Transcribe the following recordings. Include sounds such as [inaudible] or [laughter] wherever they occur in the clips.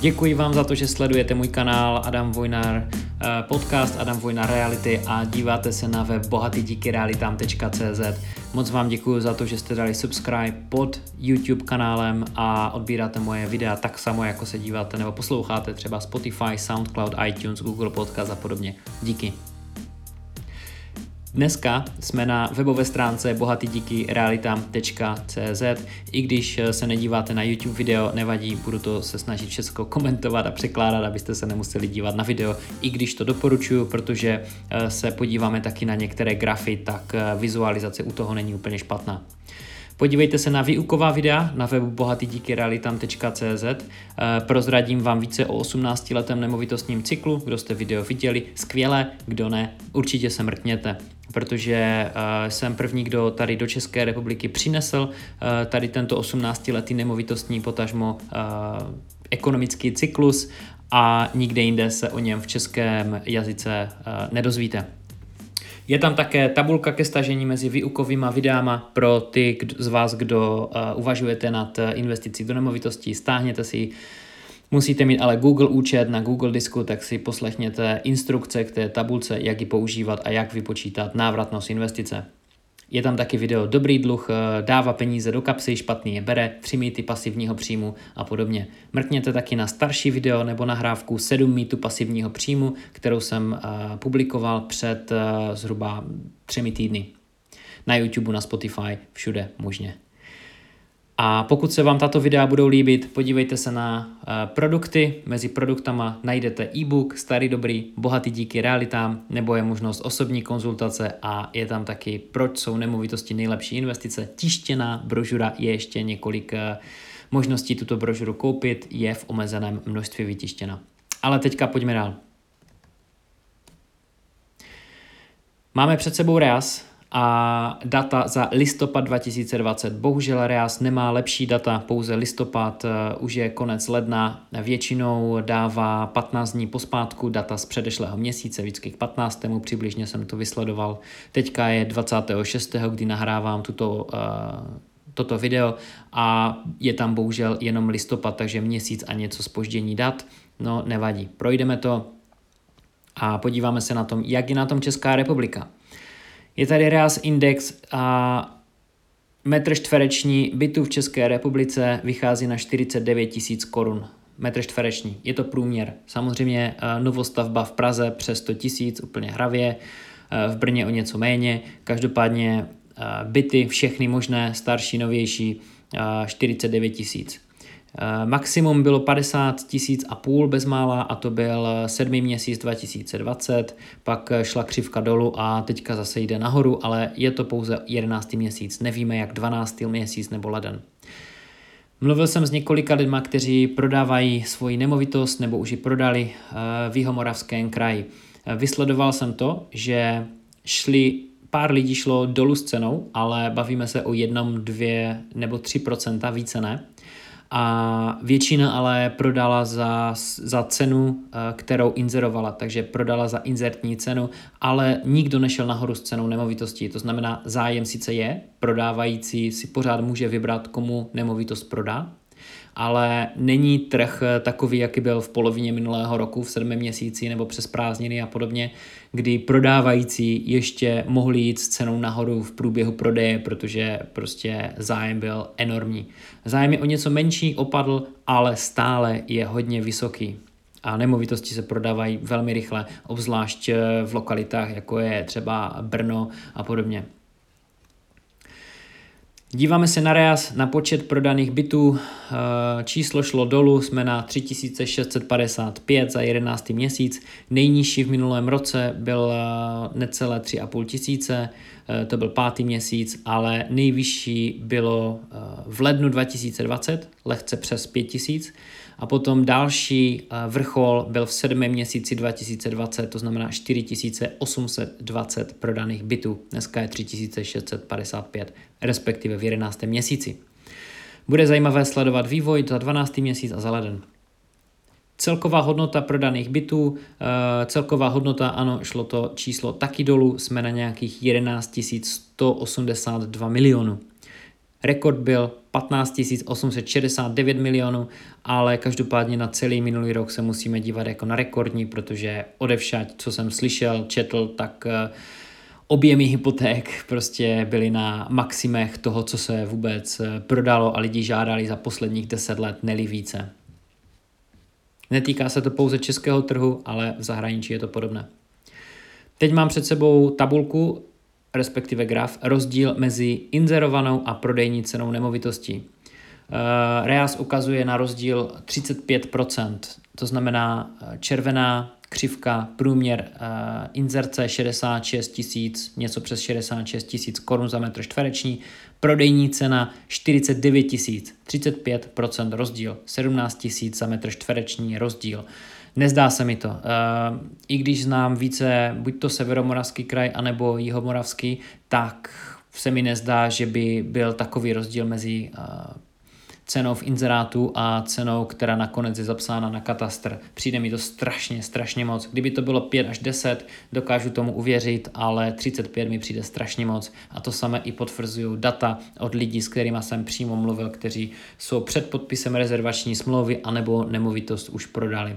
Děkuji vám za to, že sledujete můj kanál Adam Vojnar, eh, podcast Adam Vojnar Reality a díváte se na web bohatydíkyrealitám.cz. Moc vám děkuji za to, že jste dali subscribe pod YouTube kanálem a odbíráte moje videa tak samo, jako se díváte nebo posloucháte třeba Spotify, SoundCloud, iTunes, Google Podcast a podobně. Díky. Dneska jsme na webové stránce bohatydíkyrealitám.cz I když se nedíváte na YouTube video, nevadí, budu to se snažit všechno komentovat a překládat, abyste se nemuseli dívat na video, i když to doporučuju, protože eh, se podíváme taky na některé grafy, tak eh, vizualizace u toho není úplně špatná. Podívejte se na výuková videa na webu bohatydíkyrealitam.cz. Eh, prozradím vám více o 18-letém nemovitostním cyklu. Kdo jste video viděli, skvěle, kdo ne, určitě se mrkněte protože uh, jsem první, kdo tady do České republiky přinesl uh, tady tento 18-letý nemovitostní potažmo ekonomický cyklus a nikde jinde se o něm v českém jazyce nedozvíte. Je tam také tabulka ke stažení mezi výukovými videama pro ty z vás, kdo uh, uvažujete nad investicí do nemovitostí. Stáhněte si Musíte mít ale Google účet na Google disku, tak si poslechněte instrukce k té tabulce, jak ji používat a jak vypočítat návratnost investice. Je tam taky video Dobrý dluh, eh, dává peníze do kapsy, špatný je bere, tři mýty pasivního příjmu a podobně. Mrkněte taky na starší video nebo nahrávku 7 mýtů pasivního příjmu, kterou jsem uh, publikoval před uh, zhruba třemi týdny. Na YouTube, na Spotify, všude možně. A pokud se vám tato videa budou líbit, podívejte se na uh, produkty. Mezi produktama najdete e-book Starý dobrý, bohatý díky realitám, nebo je možnost osobní konzultace a je tam taky proč jsou nemovitosti nejlepší investice. Tištěná brožura je ještě několik uh, možností tuto brožuru koupit, je v omezeném množství vytištěna. Ale teďka pojďme dál. Máme před sebou REAS, a data za listopad 2020. Bohužel Reas nemá lepší data, pouze listopad, eh, už je konec ledna, většinou dává 15 dní pospátku data z předešlého měsíce, vždycky k 15. přibližně jsem to vysledoval. Teďka je 26. kdy nahrávám tuto uh, toto video a je tam bohužel jenom listopad, takže měsíc a něco spoždění dat. No nevadí, projdeme to a podíváme se na tom, jak je na tom Česká republika. Je tady REAS Index a metr čtvereční bytu v České republice vychází na 49 tisíc korun. Metr čtvereční. Je to průměr. Samozřejmě eh, novostavba v Praze přes 100 tisíc, úplně hravě, eh, v Brně o něco méně. Každopádně eh, byty, všechny možné, starší, novější, 49 tisíc. Eh, maximum bylo 50 tisíc a půl bezmála a to byl sedmý měsíc 2020, pak šla křivka dolů a teďka zase jde nahoru, ale je to pouze 11. měsíc, nevíme jak 12. měsíc nebo leden. Mluvil jsem s několika lidma, kteří prodávají svoji nemovitost nebo už ji prodali eh, v Jihomoravském kraji. Eh, vysledoval jsem to, že šli pár lidí šlo dolů s cenou, ale bavíme se o jednom, dvě nebo tři procenta, více ne a většina ale prodala za, za cenu, eh, kterou inzerovala, takže prodala za inzertní cenu, ale nikdo nešel nahoru s cenou nemovitosti. To znamená, zájem sice je, prodávající si pořád může vybrat, komu nemovitost prodá, ale není trh takový, jaký byl v polovině minulého roku, v sedmém měsíci nebo přes prázdniny a podobně, kdy prodávající ještě mohli jít s cenou nahoru v průběhu prodeje, protože prostě zájem byl enormní. Zájem je o něco menší, opadl, ale stále je hodně vysoký a nemovitosti se prodávají velmi rychle, obzvlášť v lokalitách, jako je třeba Brno a podobně. Díváme se na Reas, na počet prodaných bytů. Eh, číslo šlo dolů, jsme na 3655 za 11. měsíc. Nejnižší v minulém roce byl eh, necelé 3,5 tisíce, eh, to byl pátý měsíc, ale nejvyšší bylo v lednu 2020, lehce přes 5 tisíc. A potom další eh, vrchol byl v sedmém měsíci 2020, to znamená 4820 prodaných bytů. Dneska je 3655, respektive v 11. měsíci. Bude zajímavé sledovat vývoj za 12. měsíc a za leden. Celková hodnota prodaných bytů, eh, celková hodnota, ano, šlo to číslo taky dolů, jsme na nějakých 11 182 milionů. Rekord byl 15 869 milionů, ale každopádně na celý minulý rok se musíme dívat jako na rekordní, protože odevšať, co jsem slyšel, četl, tak uh, objemy hypoték prostě byly na maximech toho, co se vůbec eh, prodalo a lidi žádali za posledních deset let, neli více. Netýká se to pouze českého trhu, ale v zahraničí je to podobné. Teď mám před sebou tabulku, respektive graf, rozdíl mezi inzerovanou a prodejní cenou nemovitostí. Uh, Reas ukazuje na rozdíl 35%, to znamená eh, červená křivka, průměr uh, inzerce 66 tisíc, něco přes 66 tisíc korun za metr čtvereční, prodejní cena 49 tisíc, 35% rozdíl, 17 tisíc za metr čtvereční rozdíl. Nezdá se mi to. Uh, I když znám více, buď to severomoravský kraj, anebo jihomoravský, tak se mi nezdá, že by byl takový rozdíl mezi uh, cenou v inzerátu a cenou, která nakonec je zapsána na katastr. Přijde mi to strašně, strašně moc. Kdyby to bylo 5 až 10, dokážu tomu uvěřit, ale 35 mi přijde strašně moc. A to samé i potvrzují data od lidí, s kterými jsem přímo mluvil, kteří jsou před podpisem rezervační smlouvy anebo nemovitost už prodali.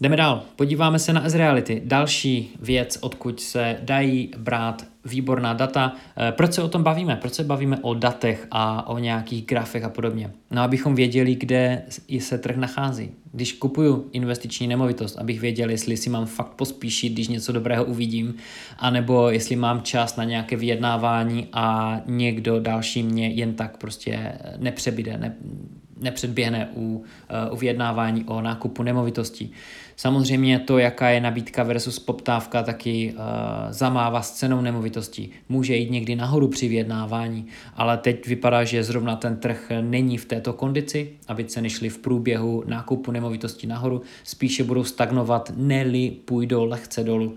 Jdeme dál. Podíváme se na S-Reality. Další věc, odkud se dají brát výborná data. Eh, proč se o tom bavíme? Proč se bavíme o datech a o nějakých grafech a podobně? No, abychom věděli, kde se trh nachází. Když kupuju investiční nemovitost, abych věděl, jestli si mám fakt pospíšit, když něco dobrého uvidím, anebo jestli mám čas na nějaké vyjednávání a někdo další mě jen tak prostě nepřebyde, ne, nepředběhne u, eh, u vyjednávání o nákupu nemovitostí. Samozřejmě to, jaká je nabídka versus poptávka, taky uh, zamává s cenou nemovitostí. Může jít někdy nahoru při vyjednávání, ale teď vypadá, že zrovna ten trh není v této kondici, aby ceny šly v průběhu nákupu nemovitostí nahoru, spíše budou stagnovat, neli půjdou lehce dolů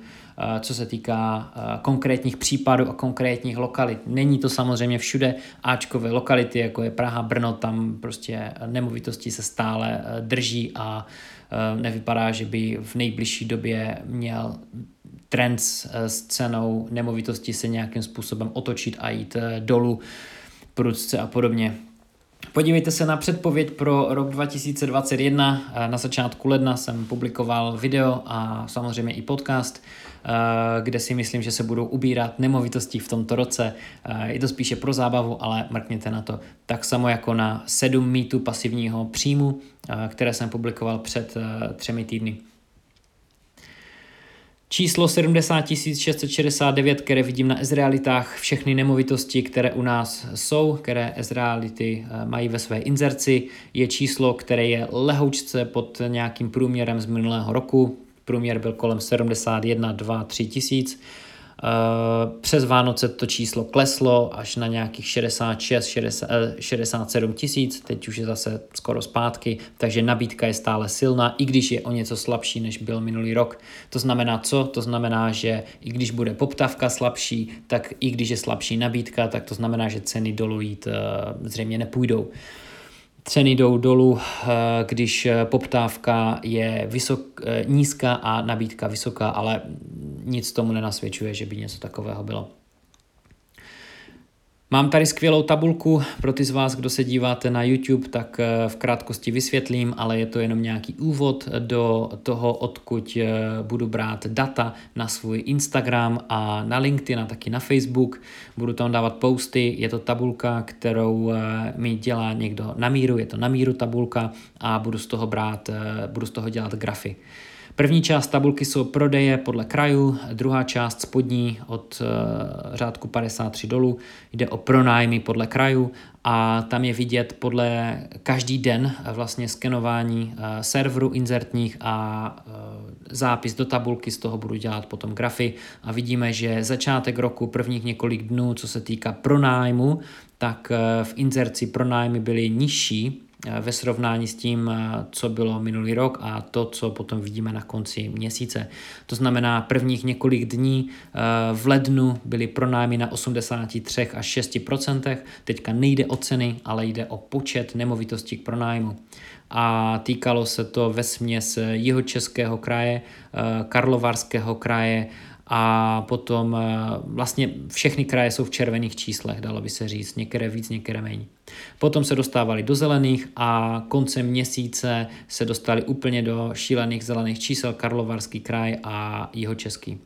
co se týká konkrétních případů a konkrétních lokalit. Není to samozřejmě všude Ačkové lokality, jako je Praha, Brno, tam prostě nemovitosti se stále drží a nevypadá, že by v nejbližší době měl trend s cenou nemovitosti se nějakým způsobem otočit a jít dolů prudce a podobně. Podívejte se na předpověď pro rok 2021. Na začátku ledna jsem publikoval video a samozřejmě i podcast, kde si myslím, že se budou ubírat nemovitosti v tomto roce. Je to spíše pro zábavu, ale mrkněte na to. Tak samo jako na sedm mýtů pasivního příjmu, které jsem publikoval před třemi týdny. Číslo 70 669, které vidím na Ezrealitách, všechny nemovitosti, které u nás jsou, které Ezreality eh, mají ve své inzerci, je číslo, které je lehoučce pod nějakým průměrem z minulého roku. Průměr byl kolem 71, 2, 3 tisíc. Eh, přes Vánoce to číslo kleslo až na nějakých 66, 60, 67 tisíc, teď už je zase skoro zpátky, takže nabídka je stále silná, i když je o něco slabší, než byl minulý rok. To znamená co? To znamená, že i když bude poptávka slabší, tak i když je slabší nabídka, tak to znamená, že ceny dolů jít eh, zřejmě nepůjdou ceny jdou dolů, eh, když poptávka je vysok, nízká a nabídka vysoká, ale nic tomu nenasvědčuje, že by něco takového bylo. Mám tady skvělou tabulku, pro ty z vás, kdo se díváte na YouTube, tak eh, v krátkosti vysvětlím, ale je to jenom nějaký úvod do toho, odkud eh, budu brát data na svůj Instagram a na LinkedIn a taky na Facebook. Budu tam dávat posty, je to tabulka, kterou eh, mi dělá někdo na míru, je to na míru tabulka a budu z toho brát, budu z toho dělat grafy. První část tabulky jsou prodeje podle krajů, druhá část spodní od uh, řádku 53 dolů. Jde o pronájmy podle krajů a tam je vidět podle každý den vlastně skenování uh, serveru inzertních a zápis do tabulky, z toho budu dělat potom grafy. A vidíme, že začátek roku, prvních několik dnů, co se týká pronájmu, tak v inzerci pronájmy byly nižší. Eh, ve srovnání s tím, eh, co bylo minulý rok a to, co potom vidíme na konci měsíce. To znamená, prvních několik dní eh, v lednu byly pronájmy na 83 až 6% teďka nejde o ceny, ale jde o počet nemovitostí k pronájmu. A týkalo se to ve směs jihočeského kraje, Karlovarského kraje, a potom eh, vlastně všechny kraje jsou v červených číslech, dalo by se říct, některé víc, některé méně. Potom se dostávali do zelených a koncem měsíce se dostali úplně do šílených zelených čísel Karlovarský kraj a jeho český.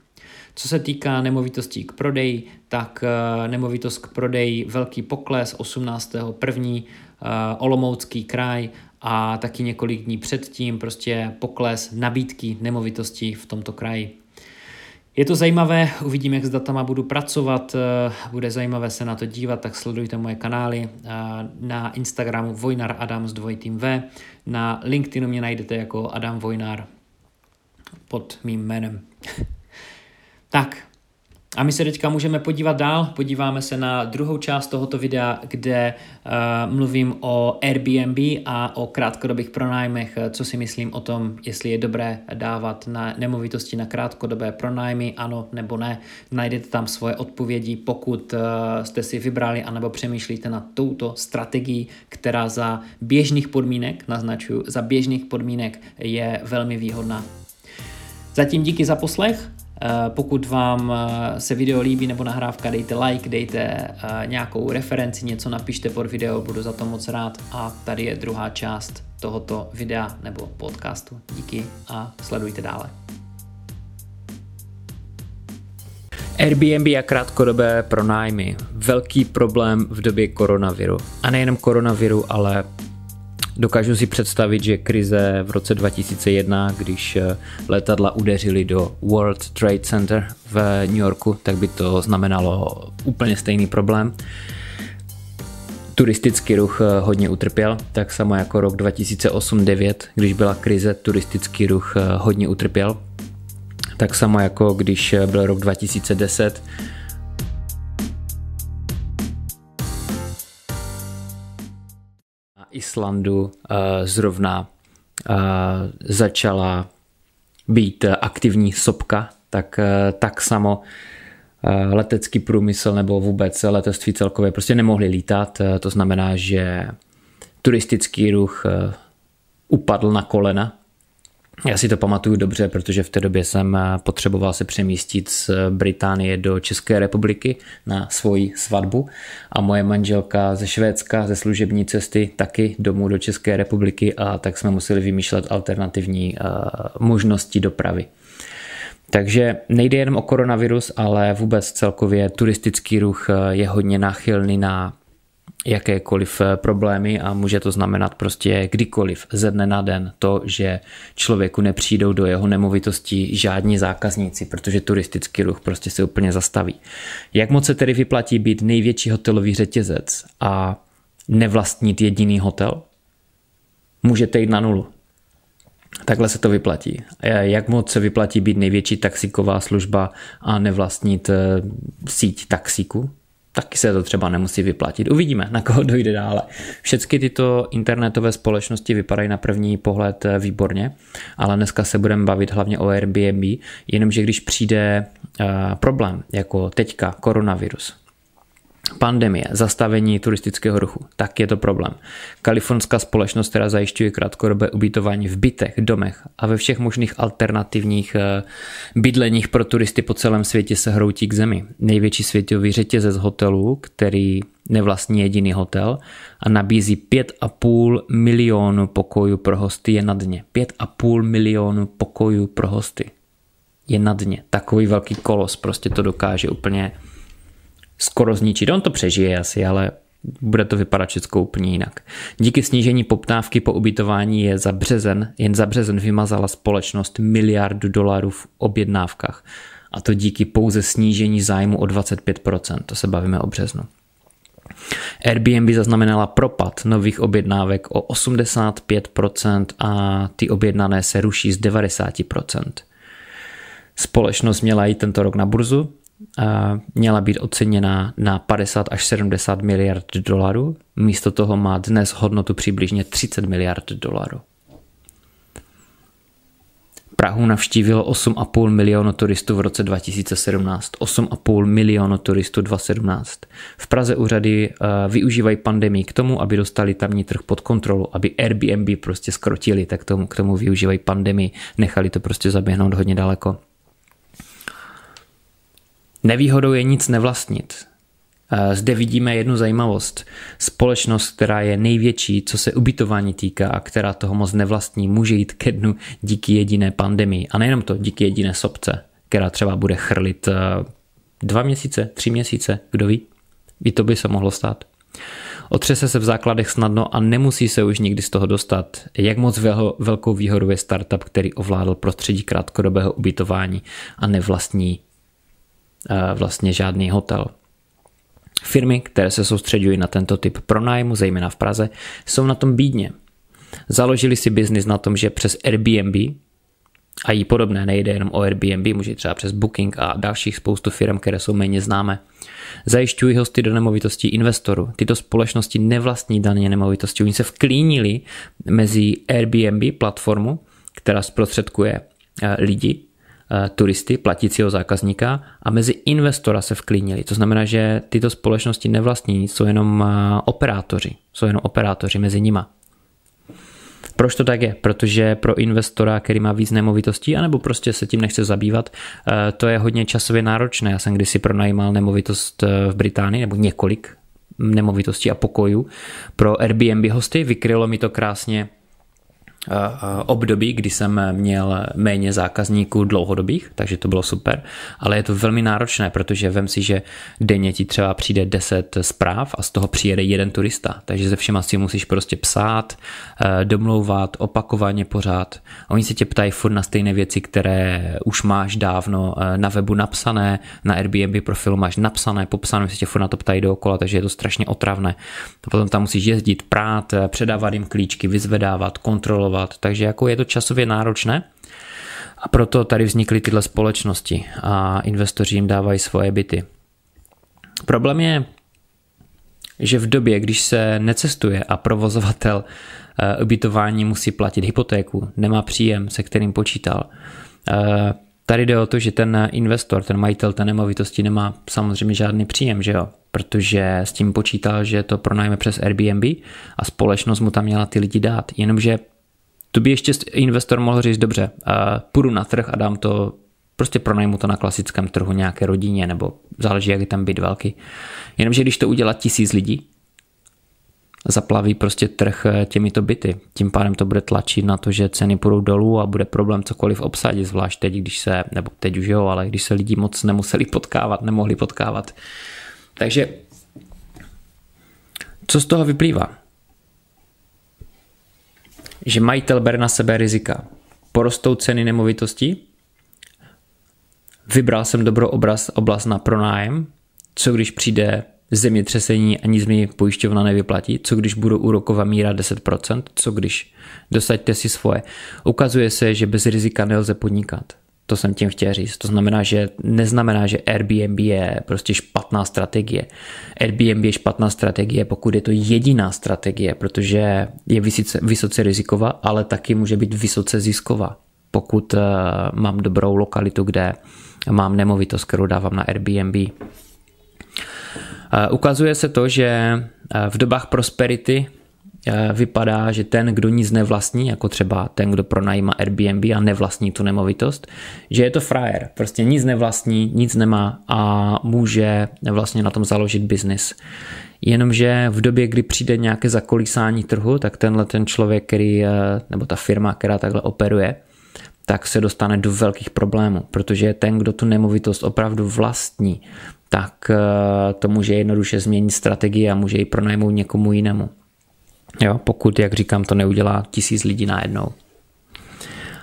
Co se týká nemovitostí k prodeji, tak eh, nemovitost k prodeji velký pokles 18.1. Eh, Olomoucký kraj a taky několik dní předtím prostě pokles nabídky nemovitostí v tomto kraji. Je to zajímavé, uvidím, jak s datama budu pracovat, eh, bude zajímavé se na to dívat, tak sledujte moje kanály na Instagramu Vojnar Adam s dvojitým V, na LinkedInu mě najdete jako Adam Vojnar pod mým jménem. [laughs] Tak, a my se teďka můžeme podívat dál, podíváme se na druhou část tohoto videa, kde uh, mluvím o Airbnb a o krátkodobých pronájmech, co si myslím o tom, jestli je dobré dávat na nemovitosti na krátkodobé pronájmy, ano nebo ne. Najdete tam svoje odpovědi, pokud uh, jste si vybrali anebo přemýšlíte na touto strategii, která za běžných podmínek, naznačuju, za běžných podmínek je velmi výhodná. Zatím díky za poslech pokud vám eh, se video líbí nebo nahrávka, dejte like, dejte eh, nějakou referenci, něco napište pod video, budu za to moc rád. A tady je druhá část tohoto videa nebo podcastu. Díky a sledujte dále. Airbnb a krátkodobé pronájmy. Velký problém v době koronaviru. A nejenom koronaviru, ale Dokážu si představit, že krize v roce 2001, když eh, letadla udeřily do World Trade Center v New Yorku, tak by to znamenalo úplně stejný problém. Turistický ruch eh, hodně utrpěl, tak samo jako rok 2008-2009, když byla krize, turistický ruch eh, hodně utrpěl. Tak samo jako když byl rok 2010, Islandu eh, zrovna eh, začala být aktivní sopka, tak, eh, tak samo letecký průmysl nebo vůbec letectví celkově prostě nemohli lítat. To znamená, že turistický ruch upadl na kolena já si to pamatuju dobře, protože v té době jsem eh, potřeboval se přemístit z Británie do České republiky na svoji svatbu a moje manželka ze Švédska ze služební cesty taky domů do České republiky a tak jsme museli vymýšlet alternativní uh, možnosti dopravy. Takže nejde jenom o koronavirus, ale vůbec celkově turistický ruch eh, je hodně náchylný na jakékoliv eh, problémy a může to znamenat prostě kdykoliv ze dne na den to, že člověku nepřijdou do jeho nemovitosti žádní zákazníci, protože turistický ruch prostě se úplně zastaví. Jak moc se tedy vyplatí být největší hotelový řetězec a nevlastnit jediný hotel? Můžete jít na nulu. Takhle se to vyplatí. Jak moc se vyplatí být největší taxiková služba a nevlastnit eh, síť taxíku? Taky se to třeba nemusí vyplatit. Uvidíme, na koho dojde dále. Všechny tyto internetové společnosti vypadají na první pohled eh, výborně, ale dneska se budeme bavit hlavně o Airbnb, jenomže když přijde uh, problém, jako teďka koronavirus, pandemie, zastavení turistického ruchu, tak je to problém. Kalifornská společnost, která zajišťuje krátkodobé ubytování v bytech, domech a ve všech možných alternativních eh, bydleních pro turisty po celém světě se hroutí k zemi. Největší světový řetězec hotelů, který nevlastní jediný hotel a nabízí 5,5 milionu pokojů pro hosty je na dně. 5,5 milionu pokojů pro hosty je na dně. Takový velký kolos prostě to dokáže úplně skoro zničit. On to přežije asi, ale bude to vypadat všechno úplně jinak. Díky snížení poptávky po ubytování je za březen, jen za březen vymazala společnost miliardu dolarů v objednávkách. A to díky pouze snížení zájmu o 25%, to se bavíme o březnu. Airbnb zaznamenala propad nových objednávek o 85% a ty objednané se ruší z 90%. Společnost měla jít tento rok na burzu, měla být oceněna na 50 až 70 miliard dolarů. Místo toho má dnes hodnotu přibližně 30 miliard dolarů. Prahu navštívilo 8,5 milionu turistů v roce 2017. 8,5 milionu turistů 2017. V Praze úřady uh, využívají pandemii k tomu, aby dostali tamní trh pod kontrolu, aby Airbnb prostě skrotili, tak tomu, k tomu využívají pandemii, nechali to prostě zaběhnout hodně daleko. Nevýhodou je nic nevlastnit. Zde vidíme jednu zajímavost. Společnost, která je největší, co se ubytování týká a která toho moc nevlastní, může jít ke dnu díky jediné pandemii. A nejenom to, díky jediné sobce, která třeba bude chrlit eh, dva měsíce, tři měsíce, kdo ví. I to by se mohlo stát. Otřese se v základech snadno a nemusí se už nikdy z toho dostat. Jak moc velkou výhodu je startup, který ovládl prostředí krátkodobého ubytování a nevlastní vlastně žádný hotel. Firmy, které se soustředují na tento typ pronájmu, zejména v Praze, jsou na tom bídně. Založili si biznis na tom, že přes Airbnb a jí podobné, nejde jenom o Airbnb, může třeba přes Booking a dalších spoustu firm, které jsou méně známé. Zajišťují hosty do nemovitostí investorů. Tyto společnosti nevlastní daně nemovitosti. Oni se vklínili mezi Airbnb platformu, která zprostředkuje eh, lidi turisty, platícího zákazníka a mezi investora se vklínili. To znamená, že tyto společnosti nevlastní jsou jenom eh, operátoři. Jsou jenom operátoři mezi nima. Proč to tak je? Protože pro investora, který má víc nemovitostí, anebo prostě se tím nechce zabývat, eh, to je hodně časově náročné. Já jsem kdysi pronajímal nemovitost v Británii, nebo několik nemovitostí a pokojů pro Airbnb hosty. Vykrylo mi to krásně období, kdy jsem měl méně zákazníků dlouhodobých, takže to bylo super, ale je to velmi náročné, protože vem si, že denně ti třeba přijde 10 zpráv a z toho přijede jeden turista, takže ze všema si musíš prostě psát, eh, domlouvat opakovaně pořád. Oni se tě ptají furt na stejné věci, které už máš dávno eh, na webu napsané, na Airbnb profilu máš napsané, popsané, se tě furt na to ptají dookola, takže je to strašně otravné. Potom tam musíš jezdit, prát, eh, předávat jim klíčky, vyzvedávat, kontrolovat kontrolovat, takže jako je to časově náročné a proto tady vznikly tyhle společnosti a investoři jim dávají svoje byty. Problém je, že v době, když se necestuje a provozovatel eh, ubytování musí platit hypotéku, nemá příjem, se kterým počítal, eh, Tady jde o to, že ten investor, ten majitel té nemovitosti nemá samozřejmě žádný příjem, že jo? Protože s tím počítal, že to pronajme přes Airbnb a společnost mu tam měla ty lidi dát. Jenomže to by ještě investor mohl říct, dobře, půjdu na trh a dám to, prostě pronajmu to na klasickém trhu nějaké rodině, nebo záleží, jak je tam byt velký. Jenomže když to udělá tisíc lidí, zaplaví prostě trh eh, těmito byty. Tím pádem to bude tlačit na to, že ceny půjdou dolů a bude problém cokoliv obsadit, zvlášť teď, když se, nebo teď už jo, ale když se lidi moc nemuseli potkávat, nemohli potkávat. Takže co z toho vyplývá? Že majitel bere na sebe rizika. Porostou ceny nemovitostí, vybral jsem dobrou obraz, oblast na pronájem, co když přijde zemětřesení a nic mi pojišťovna nevyplatí, co když budou úroková míra 10%, co když dosaďte si svoje. Ukazuje se, že bez rizika nelze podnikat. To jsem tím chtěl říct. To znamená, že neznamená, že Airbnb je prostě špatná strategie. Airbnb je špatná strategie, pokud je to jediná strategie, protože je vysoce, vysoce riziková, ale taky může být vysoce zisková. Pokud uh, mám dobrou lokalitu, kde mám nemovitost, kterou dávám na Airbnb. Uh, ukazuje se to, že uh, v dobách prosperity Eh, vypadá, že ten, kdo nic nevlastní, jako třeba ten, kdo pronajíma Airbnb a nevlastní tu nemovitost, že je to frajer, prostě nic nevlastní, nic nemá a může vlastně na tom založit biznis. Jenomže v době, kdy přijde nějaké zakolísání trhu, tak tenhle ten člověk, který, eh, nebo ta firma, která takhle operuje, tak se dostane do velkých problémů, protože ten, kdo tu nemovitost opravdu vlastní, tak eh, to může jednoduše změnit strategii a může ji pronajmout někomu jinému. Jo, pokud, jak říkám, to neudělá tisíc lidí najednou.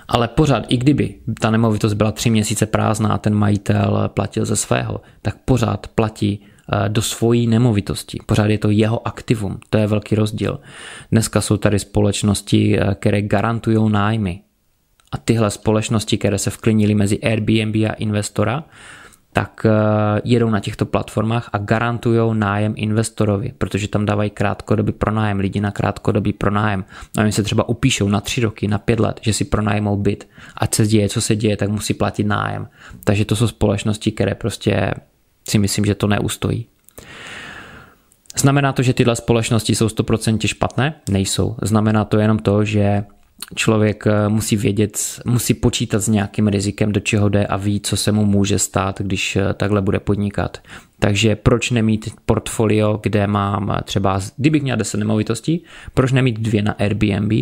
Ale pořád, i kdyby ta nemovitost byla tři měsíce prázdná a ten majitel platil ze svého, tak pořád platí eh, do svojí nemovitosti. Pořád je to jeho aktivum. To je velký rozdíl. Dneska jsou tady společnosti, eh, které garantují nájmy. A tyhle společnosti, které se vklinily mezi Airbnb a investora, tak eh, jedou na těchto platformách a garantují nájem investorovi, protože tam dávají krátkodobý pronájem, lidi na krátkodobý pronájem. A oni se třeba upíšou na tři roky, na pět let, že si pronájmou byt. Ať se děje, co se děje, tak musí platit nájem. Takže to jsou společnosti, které prostě si myslím, že to neustojí. Znamená to, že tyhle společnosti jsou 100% špatné? Nejsou. Znamená to jenom to, že člověk eh, musí vědět, musí počítat s nějakým rizikem, do čeho jde a ví, co se mu může stát, když eh, takhle bude podnikat. Takže proč nemít portfolio, kde mám třeba, kdybych měl 10 nemovitostí, proč nemít dvě na Airbnb,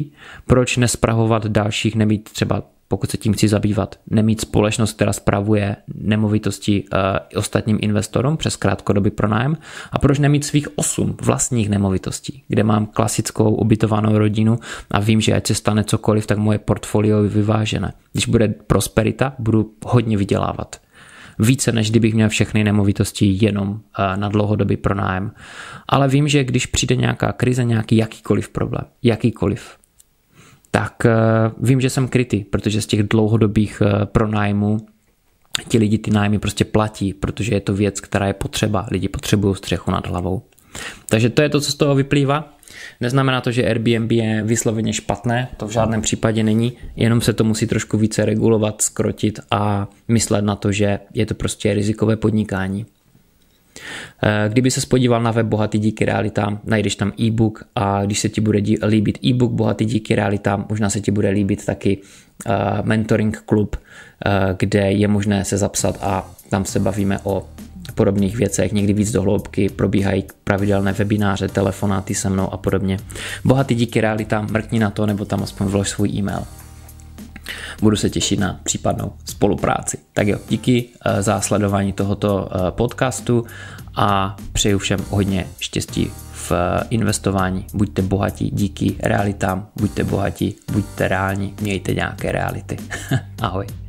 proč nespravovat dalších, nemít třeba pokud se tím chci zabývat, nemít společnost, která spravuje nemovitosti uh, ostatním investorům přes krátkodobý pronájem a proč nemít svých osm vlastních nemovitostí, kde mám klasickou ubytovanou rodinu a vím, že ať se stane cokoliv, tak moje portfolio je vyvážené. Když bude prosperita, budu hodně vydělávat. Více, než kdybych měl všechny nemovitosti jenom uh, na dlouhodobý pronájem. Ale vím, že když přijde nějaká krize, nějaký jakýkoliv problém, jakýkoliv, tak eh, vím, že jsem krytý, protože z těch dlouhodobých eh, pronájmů ti lidi ty nájmy prostě platí, protože je to věc, která je potřeba. Lidi potřebují střechu nad hlavou. Takže to je to, co z toho vyplývá. Neznamená to, že Airbnb je vysloveně špatné, to v žádném případě není, jenom se to musí trošku více regulovat, skrotit a myslet na to, že je to prostě rizikové podnikání. Eh, kdyby se podíval na web Bohatý díky realitám, najdeš tam e-book a když se ti bude líbit e-book Bohatý díky realitám, možná se ti bude líbit taky eh, mentoring klub, eh, kde je možné se zapsat a tam se bavíme o podobných věcech, někdy víc do hloubky, probíhají pravidelné webináře, telefonáty se mnou a podobně. Bohatý díky realitám, mrkni na to, nebo tam aspoň vlož svůj e-mail. Budu se těšit na případnou spolupráci. Tak jo, díky eh, za sledování tohoto eh, podcastu a přeju všem hodně štěstí v eh, investování. Buďte bohatí díky realitám, buďte bohatí, buďte reální, mějte nějaké reality. [laughs] Ahoj.